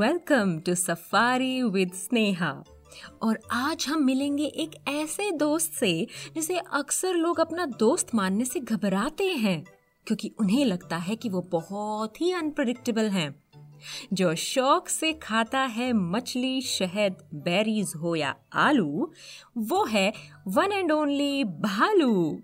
Welcome to safari with Sneha और आज हम मिलेंगे एक ऐसे दोस्त से, जिसे अक्सर लोग अपना दोस्त मानने से घबराते हैं, क्योंकि उन्हें लगता है कि वो बहुत ही अनप्रडिक्टेबल हैं। जो शौक से खाता है मछली शहद बेरीज हो या आलू, वो है वन एंड ओनली भालू।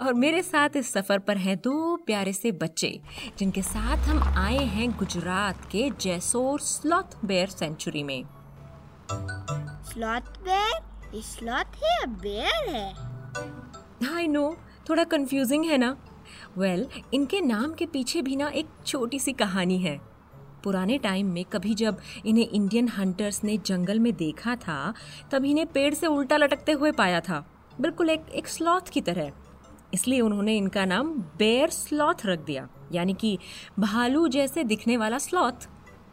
और मेरे साथ इस सफ़र पर हैं दो प्यारे से बच्चे जिनके साथ हम आए हैं गुजरात के जैसोर स्लॉथ बेयर सेंचुरी में। स्लॉथ बेयर स्लॉथ है या बेयर है? आई नो थोड़ा कंफ्यूजिंग है ना? वेल well, इनके नाम के पीछे भी ना एक छोटी सी कहानी है। पुराने टाइम में कभी जब इन्हें इंडियन हंटर्स ने जंगल में देखा था तब इन्हें पेड़ से उल्टा लटकते हुए पाया था। बिल्कुल एक एक स्लॉथ की तरह। इसलिए उन्होंने इनका नाम बेयर स्लॉथ रख दिया, यानी कि भालू जैसे दिखने वाला स्लॉथ।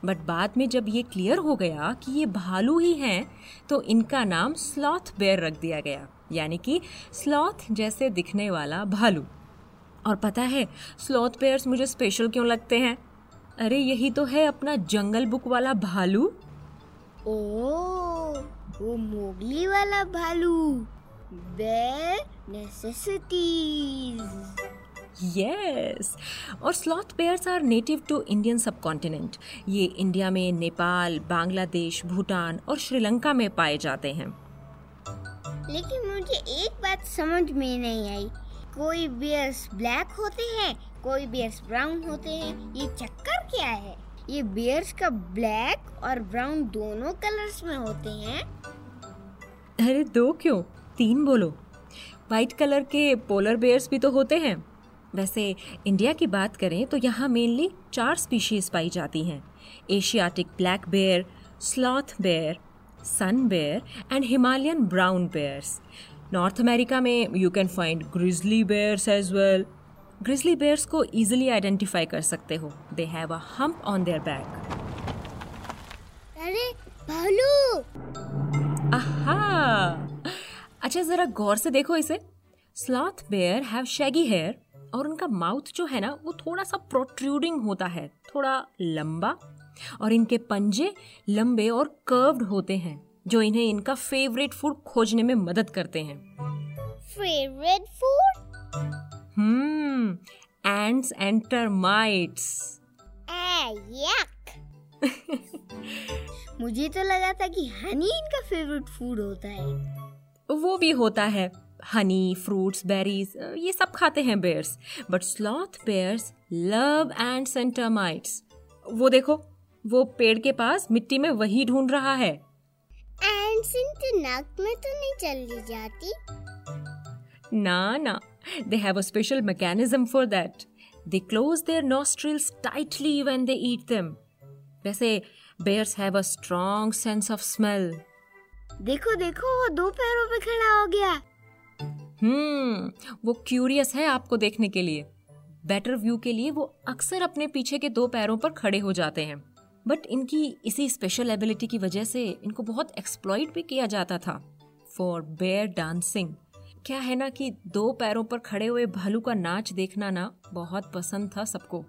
बट बाद में जब ये क्लियर हो गया कि ये भालू ही हैं तो इनका नाम स्लॉथ बेयर रख दिया गया, यानी कि स्लॉथ जैसे दिखने वाला भालू। और पता है, स्लॉथ बेयर्स मुझे स्पेशल क्यों लगते हैं? अरे, यही तो है अपना जंगल बुक वाला भालू। ओ वो मोगली वाला भालू। बेयर नेसेसिटीज यस और sloth bears are native to Indian subcontinent ये इंडिया में नेपाल बांग्लादेश भूटान और श्रीलंका में पाए जाते हैं। लेकिन मुझे एक बात समझ में नहीं आई। कोई बियर्स ब्लैक होते हैं कोई बियर्स ब्राउन होते हैं ये चक्कर क्या है? ये बियर्स का ब्लैक और ब्राउन दोनों कलर्स में होते हैं। अरे दो क्यों? तीन बोलो। वाइट कलर के पोलर बेयर्स भी तो होते हैं। वैसे इंडिया की बात करें तो यहाँ मेनली चार स्पीशीज पाई जाती हैं। Asiatic black bear sloth bear sun bear and Himalayan brown bears North America में you can find grizzly bears as well grizzly bears को इजीली आइडेंटिफाई कर सकते हो। They have a hump on their back अरे भालू! आहा! अच्छा ज़रा गौर से देखो इसे। Sloth bear have shaggy hair और उनका माउथ जो है ना वो थोड़ा सा प्रोट्रूडिंग होता है थोड़ा लंबा। और इनके पंजे लंबे और कर्व्ड होते हैं जो इन्हें इनका फेवरेट फ़ूड खोजने में मदद करते हैं। Favourite food hmm ants and termites मुझे तो लगा था कि हनी इनका फेवरेट फ़ूड होता है। वो भी होता है। हनी फ्रूट्स बेरीज ये सब खाते हैं bears but sloth bears love ants and termites वो देखो वो पेड़ के पास मिट्टी में वही ढूंढ रहा है। एंड्स इनके नाक में तो नहीं चली जाती। ना ना they have a special mechanism for that they close their nostrils tightly when they eat them वैसे bears have a strong sense of smell देखो देखो वो दो पैरों पे खड़ा हो गया। हम्म वो क्यूरियस है आपको देखने के लिए। बेटर व्यू के लिए वो अक्सर अपने पीछे के दो पैरों पर खड़े हो जाते हैं। बट इनकी इसी स्पेशल एबिलिटी की वजह से इनको बहुत एक्सप्लॉइट भी किया जाता था। फॉर बेयर डांसिंग क्या है ना कि दो पैरों पर खड़े हुए भालू का नाच देखना ना बहुत पसंद था सबको।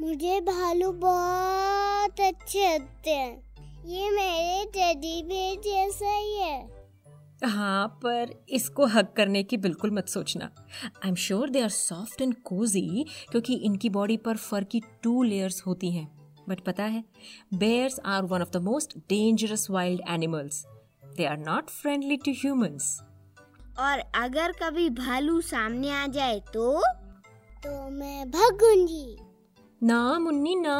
मुझे भालू बहुत अच्छे लगते हैं। ये मेरे टेडी बेयर जैसा ही है। हाँ पर इसको हक करने की बिल्कुल मत सोचना। I am sure they are soft and cosy क्योंकि इनकी बॉडी पर फर की टू लेयर्स होती हैं। बट पता है bears are one of the most dangerous wild animals they are not friendly to humans और अगर कभी भालू सामने आ जाए तो? तो मैं भागूँगी। ना मुन्नी ना।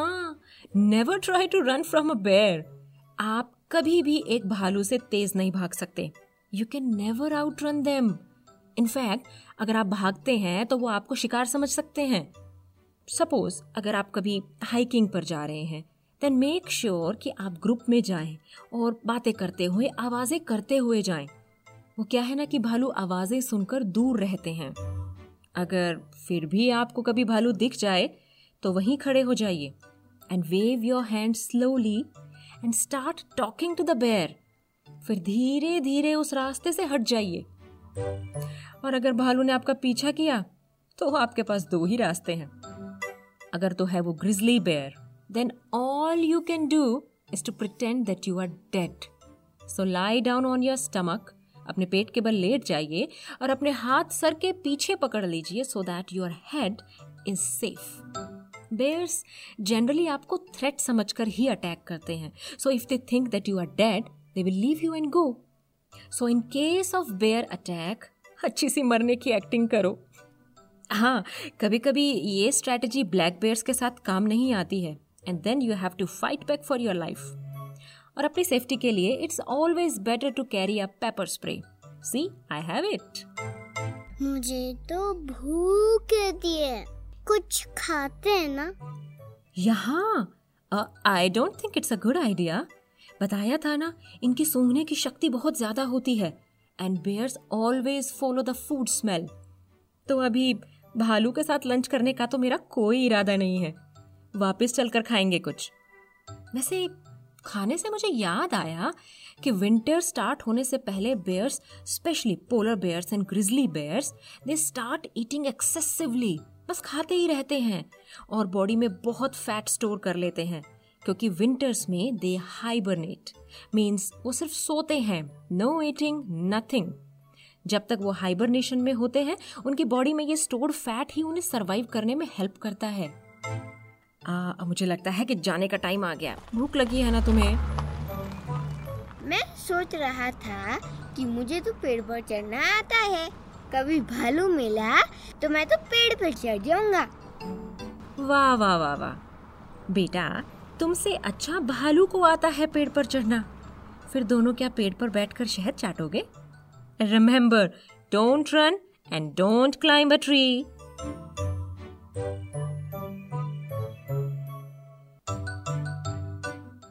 Never try to run from a bear आप कभी भी एक भालू से तेज नहीं भाग सकते। You can never outrun them in fact अगर आप भागते हैं तो वो आपको शिकार समझ सकते हैं। सपोज़ अगर आप कभी हाइकिंग पर जा रहे हैं देन मेक श्योर कि आप ग्रुप में जाएँ और बातें करते हुए, आवाज़ें करते हुए जाएँ। वो क्या है ना कि भालू आवाज़ें सुनकर दूर रहते हैं। अगर फिर भी आपको कभी भालू दिख जाए तो वहीं खड़े हो जाइए and wave your hand slowly and start talking to the bear फिर धीरे धीरे उस रास्ते से हट जाइए और अगर भालू ने आपका पीछा किया तो आपके पास दो ही रास्ते हैं अगर तो है वो grizzly bear then all you can do is to pretend that you are dead. So lie down on your stomach. अपने पेट के बल लेट जाइए और अपने हाथ सर के पीछे पकड़ लीजिए so that your head is safe bears generally आपको थ्रेट समझकर ही अटैक करते हैं. So if they think that you are dead they will leave you and go so in case of bear attack अच्छी सी मरने की एक्टिंग करो. हाँ कभी कभी ये स्ट्रैटेजी ब्लैक बेयर्स के साथ काम नहीं आती है. And then you have to fight back for your life और अपनी सेफ्टी के लिए it's always better to carry a pepper spray see I have it मुझे तो भूख लगती है। कुछ खाते हैं ना? यहाँ? I don't think it's a good idea बताया था ना, इनकी सूंघने की शक्ति बहुत ज़्यादा होती है and bears always follow the food smell तो अभी भालू के साथ लंच करने का तो मेरा कोई इरादा नहीं है। वापस चलकर खाएँगे कुछ। वैसे, खाने से मुझे याद आया कि विंटर स्टार्ट होने से पहले bears specially polar bears and grizzly bears they start eating excessively बस खाते ही रहते हैं और बॉडी में बहुत फैट स्टोर कर लेते हैं क्योंकि विंटर्स में दे हाइबरनेट मीन्स वो सिर्फ़ सोते हैं नो ईटिंग नथिंग जब तक वो हाइबरनेशन में होते हैं उनकी बॉडी में ये स्टोर्ड फैट ही उन्हें सरवाइव करने में हेल्प करता है। आ, मुझे लगता है कि जाने का टाइम आ गया। भूख लगी है ना तुम्हें? मैं सोच रहा था कि मुझे तो पेड़ पर चढ़ना आता है। कभी भालू मिला तो मैं तो पेड़ पर चढ़ जाऊँगा। वाह वाह वाह वाह। बेटा, तुमसे अच्छा भालू को आता है पेड़ पर चढ़ना। फिर दोनों क्या पेड़ पर बैठकर शहद चाटोगे? Remember don't run and don't climb a tree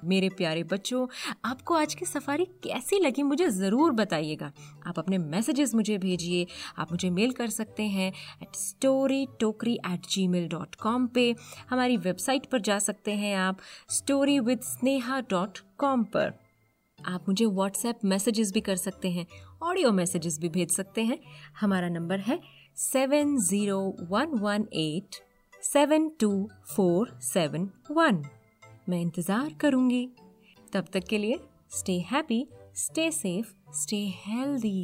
मेरे प्यारे बच्चों, आपको आज की सफारी कैसी लगी मुझे ज़रूर बताइएगा। आप अपने मैसेजेस मुझे भेजिए, आप मुझे मेल कर सकते हैं at story tokri at Gmail dot com पर हमारी वेबसाइट पर जा सकते हैं आप story with Sneha dot com पर। आप मुझे व्हाट्सएप मैसेजेस भी कर सकते हैं ऑडियो मैसेजेस भी भेज सकते हैं। हमारा नंबर है seven zero one one eight seven two four seven one मैं इंतज़ार करूँगी। तब तक के लिए stay happy stay safe stay healthy